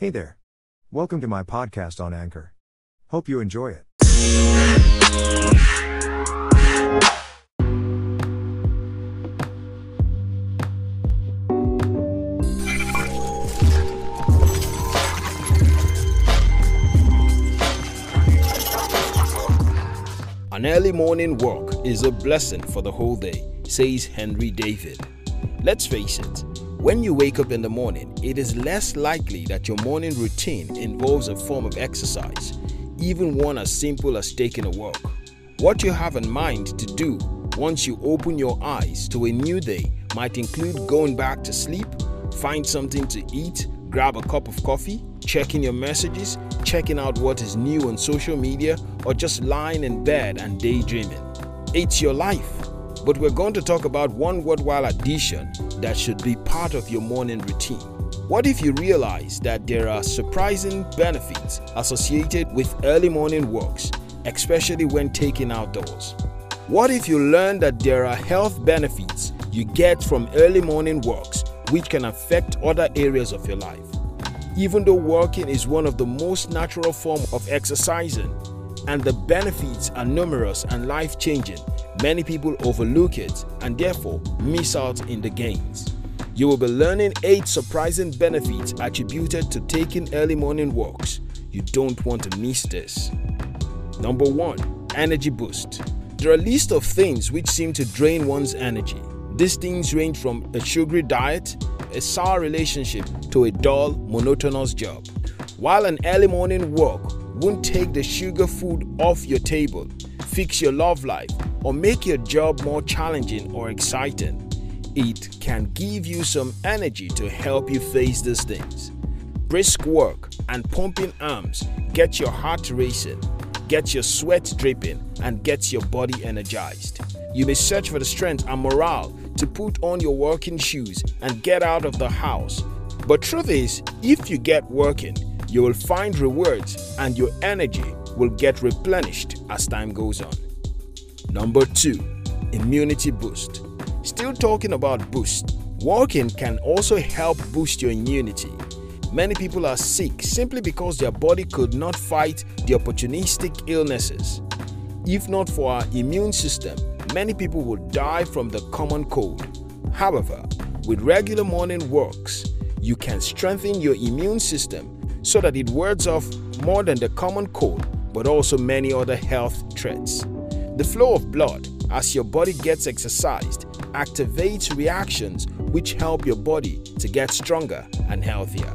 Hey there. Welcome to my podcast on Anchor. Hope you enjoy it. An early morning walk is a blessing for the whole day, says Henry David. Let's face it, when you wake up in the morning, it is less likely that your morning routine involves a form of exercise, even one as simple as taking a walk. What you have in mind to do once you open your eyes to a new day might include going back to sleep, find something to eat, grab a cup of coffee, checking your messages, checking out what is new on social media, or just lying in bed and daydreaming. It's your life. But we're going to talk about one worthwhile addition that should be part of your morning routine. What if you realize that there are surprising benefits associated with early morning walks, especially when taken outdoors? What if you learn that there are health benefits you get from early morning walks which can affect other areas of your life? Even though walking is one of the most natural form of exercising and the benefits are numerous and life-changing, many people overlook it and therefore miss out in the gains. You will be learning 8 surprising benefits attributed to taking early morning walks. You don't want to miss this. Number 1. Energy boost. There are a list of things which seem to drain one's energy. These things range from a sugary diet, a sour relationship, to a dull, monotonous job. While an early morning walk won't take the sugar food off your table, fix your love life, or make your job more challenging or exciting, it can give you some energy to help you face these things. Brisk work and pumping arms get your heart racing, get your sweat dripping, and gets your body energized. You may search for the strength and morale to put on your working shoes and get out of the house. But truth is, if you get working, you will find rewards and your energy will get replenished as time goes on. Number 2. Immunity boost. Still talking about boost. Walking can also help boost your immunity. Many people are sick simply because their body could not fight the opportunistic illnesses. If not for our immune system, many people would die from the common cold. However, with regular morning walks, you can strengthen your immune system so that it wards off more than the common cold but also many other health threats. The flow of blood as your body gets exercised activates reactions which help your body to get stronger and healthier.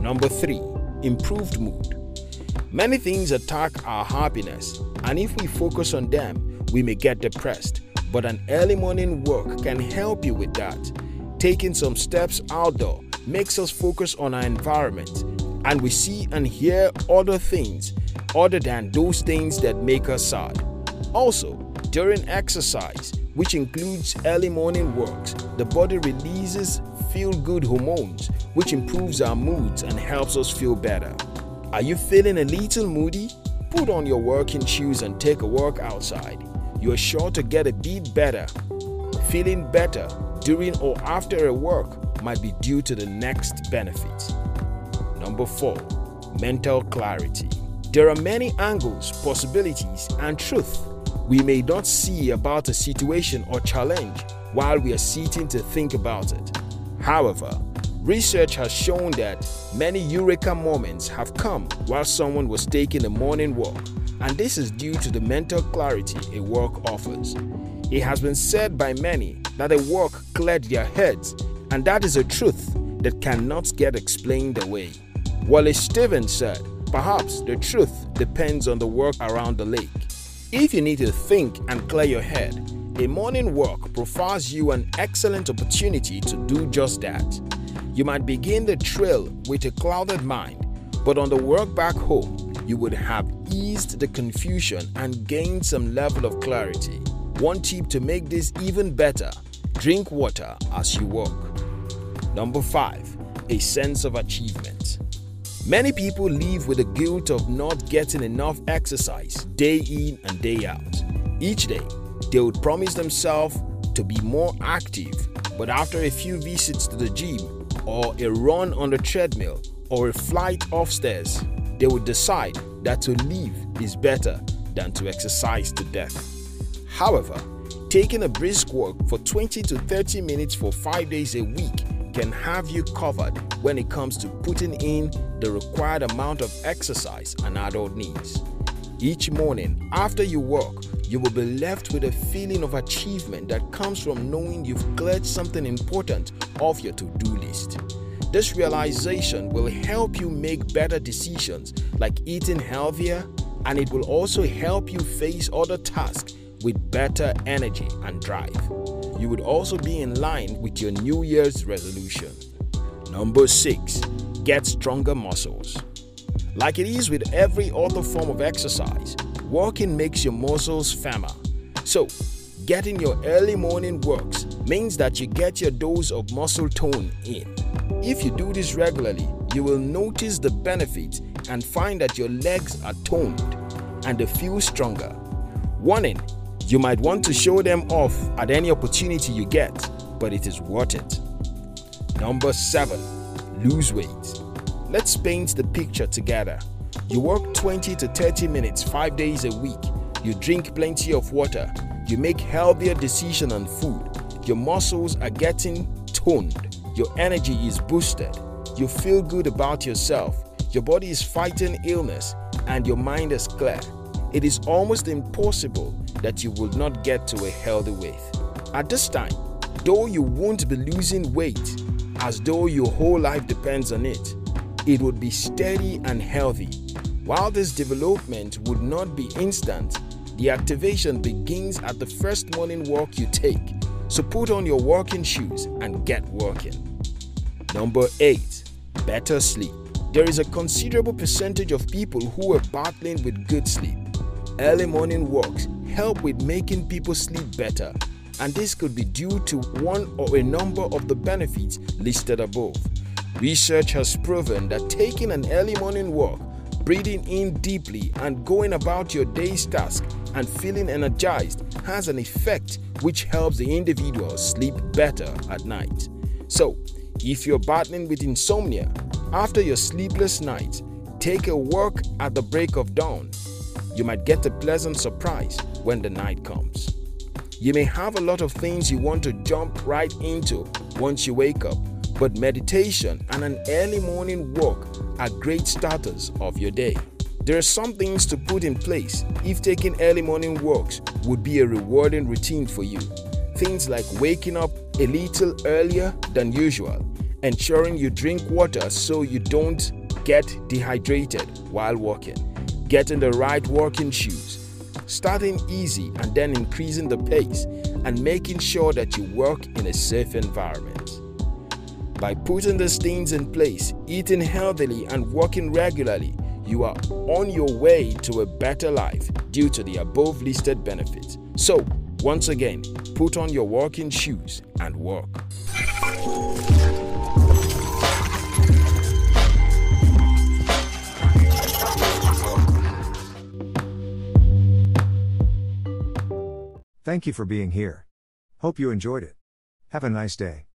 Number 3. Improved mood. Many things attack our happiness, and if we focus on them, we may get depressed. But an early morning walk can help you with that. Taking some steps outdoor makes us focus on our environment, and we see and hear other things other than those things that make us sad. Also, during exercise, which includes early morning walks, the body releases feel good hormones, which improves our moods and helps us feel better. Are you feeling a little moody? Put on your working shoes and take a walk outside. You are sure to get a bit better. Feeling better during or after a work might be due to the next benefits. Number 4. Mental clarity. There are many angles, possibilities, and truth we may not see about a situation or challenge while we are sitting to think about it. However, research has shown that many eureka moments have come while someone was taking a morning walk, and this is due to the mental clarity a walk offers. It has been said by many that a walk cleared their heads, and that is a truth that cannot get explained away. Wallace Stevens said, Perhaps the truth depends on the walk around the lake. If you need to think and clear your head, a morning walk provides you an excellent opportunity to do just that. You might begin the trail with a clouded mind, but on the walk back home, you would have eased the confusion and gained some level of clarity. One tip to make this even better drink water as you walk. Number 5. A sense of achievement. Many people live with the guilt of not getting enough exercise day in and day out. Each day, they would promise themselves to be more active, but after a few visits to the gym or a run on the treadmill or a flight upstairs, they would decide that to live is better than to exercise to death. However, taking a brisk walk for 20 to 30 minutes for 5 days a week can have you covered when it comes to putting in the required amount of exercise an adult needs. Each morning after you work, you will be left with a feeling of achievement that comes from knowing you've cleared something important off your to do list. This realization will help you make better decisions like eating healthier, and it will also help you face other tasks with better energy and drive. You would also be in line with your New Year's resolution. Number 6. Get stronger muscles. Like it is with every other form of exercise, walking makes your muscles firmer. So, getting your early morning works means that you get your dose of muscle tone in. If you do this regularly, you will notice the benefits and find that your legs are toned and they feel stronger. Warning you might want to show them off at any opportunity you get, but it is worth it. Number 7. Lose weight. Let's paint the picture together. You work 20 to 30 minutes 5 days a week. You drink plenty of water. You make healthier decisions on food. Your muscles are getting toned. Your energy is boosted. You feel good about yourself. Your body is fighting illness and your mind is clear. It is almost impossible that you will not get to a healthy weight. At this time, though you won't be losing weight as though your whole life depends on it, it would be steady and healthy. While this development would not be instant, the activation begins at the first morning walk you take. So put on your walking shoes and get working. Number 8. Better sleep. There is a considerable percentage of people who are battling with good sleep. Early morning walks help with making people sleep better, and this could be due to one or a number of the benefits listed above. Research has proven that taking an early morning walk, breathing in deeply, and going about your day's task and feeling energized has an effect which helps the individual sleep better at night. So, if you're battling with insomnia, after your sleepless night, take a walk at the break of dawn you might get a pleasant surprise when the night comes. You may have a lot of things you want to jump right into once you wake up, but meditation and an early morning walk are great starters of your day. There are some things to put in place if taking early morning walks would be a rewarding routine for you. Things like waking up a little earlier than usual, ensuring you drink water so you don't get dehydrated while walking getting the right walking shoes, starting easy and then increasing the pace, and making sure that you work in a safe environment. By putting these things in place, eating healthily, and working regularly, you are on your way to a better life due to the above listed benefits. So, once again, put on your walking shoes and walk. Thank you for being here. Hope you enjoyed it. Have a nice day.